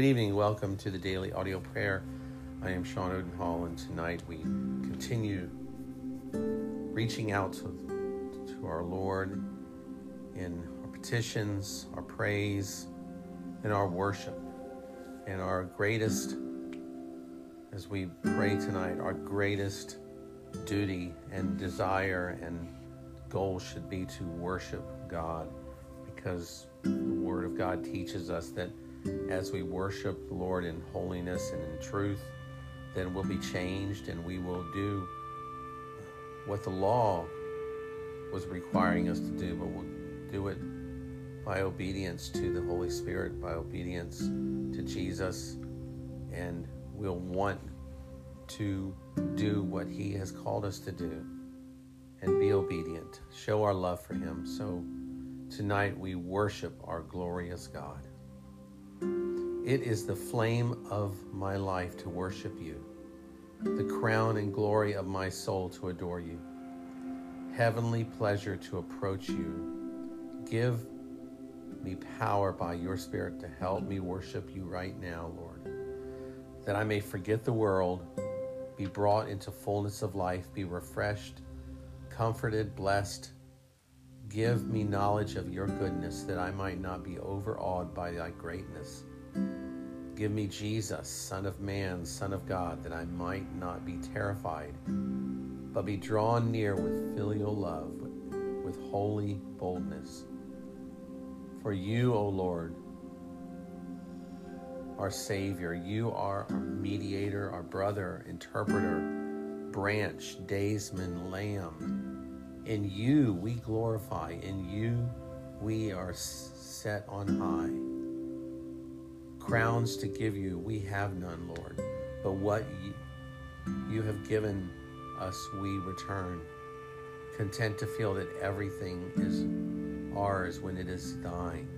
Good evening. Welcome to the daily audio prayer. I am Sean Odenhall, and tonight we continue reaching out to, to our Lord in our petitions, our praise, and our worship. And our greatest, as we pray tonight, our greatest duty and desire and goal should be to worship God because the Word of God teaches us that as we worship the Lord in holiness and in truth, then we'll be changed and we will do what the law was requiring us to do, but we'll do it by obedience to the Holy Spirit, by obedience to Jesus, and we'll want to do what He has called us to do and be obedient, show our love for Him. So tonight we worship our glorious God. It is the flame of my life to worship you, the crown and glory of my soul to adore you, heavenly pleasure to approach you. Give me power by your Spirit to help me worship you right now, Lord, that I may forget the world, be brought into fullness of life, be refreshed, comforted, blessed. Give me knowledge of your goodness that I might not be overawed by thy greatness. Give me Jesus, Son of Man, Son of God, that I might not be terrified, but be drawn near with filial love, with holy boldness. For you, O Lord, our Savior, you are our mediator, our brother, interpreter, branch, daysman, lamb. In you we glorify, in you we are set on high crowns to give you. We have none, Lord. But what you, have given us, we return, content to feel that everything is ours when it is thine,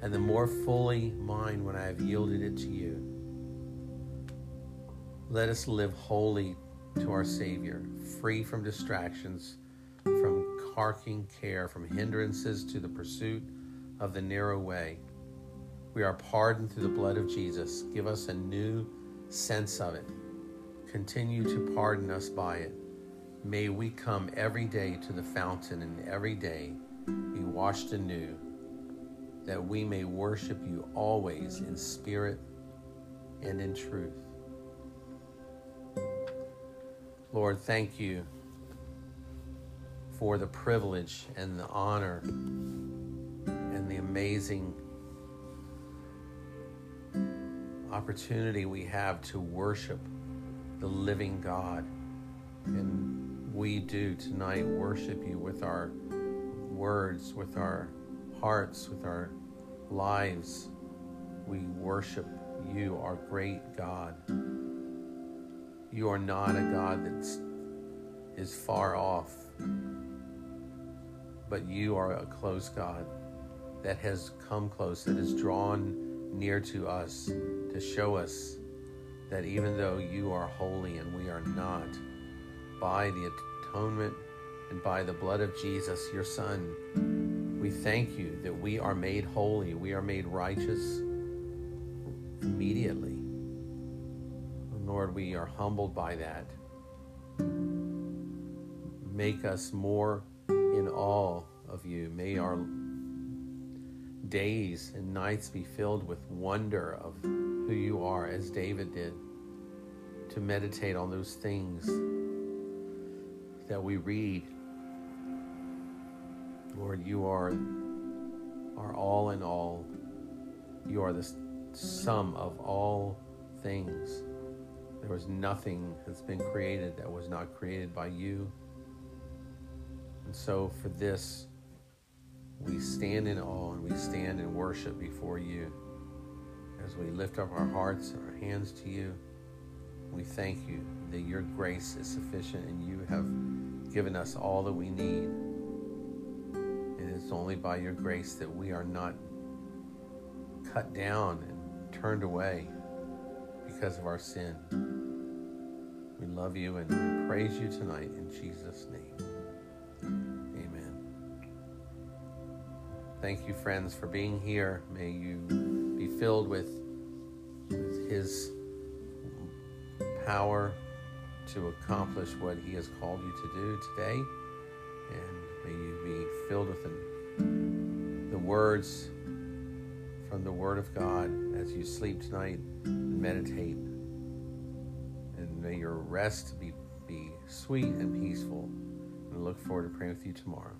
and the more fully mine when I have yielded it to you. Let us live wholly to our Savior, free from distractions, from carking care, from hindrances to the pursuit of the narrow way we are pardoned through the blood of Jesus. Give us a new sense of it. Continue to pardon us by it. May we come every day to the fountain and every day be washed anew, that we may worship you always in spirit and in truth. Lord, thank you for the privilege and the honor and the amazing opportunity we have to worship the living God. And we do tonight worship you with our words, with our hearts, with our lives. We worship you, our great God. You are not a God that is far off, but you are a close God that has come close, that has drawn near to us to show us that even though you are holy and we are not, by the atonement and by the blood of Jesus, your Son, we thank you that we are made holy, we are made righteous immediately. Lord, we are humbled by that. Make us more in awe of you. May our days and nights be filled with wonder of who you are, as David did, to meditate on those things that we read. Lord, you are our all in all. You are the sum of all things. There was nothing that's been created that was not created by you. And so, for this, we stand in awe and we stand in worship before you. As we lift up our hearts and our hands to you, we thank you that your grace is sufficient and you have given us all that we need. And it's only by your grace that we are not cut down and turned away because of our sin. We love you and we praise you tonight in Jesus' name. Thank you, friends, for being here. May you be filled with with His power to accomplish what He has called you to do today. And may you be filled with the, the words from the Word of God as you sleep tonight and meditate. And may your rest be, be sweet and peaceful. And I look forward to praying with you tomorrow.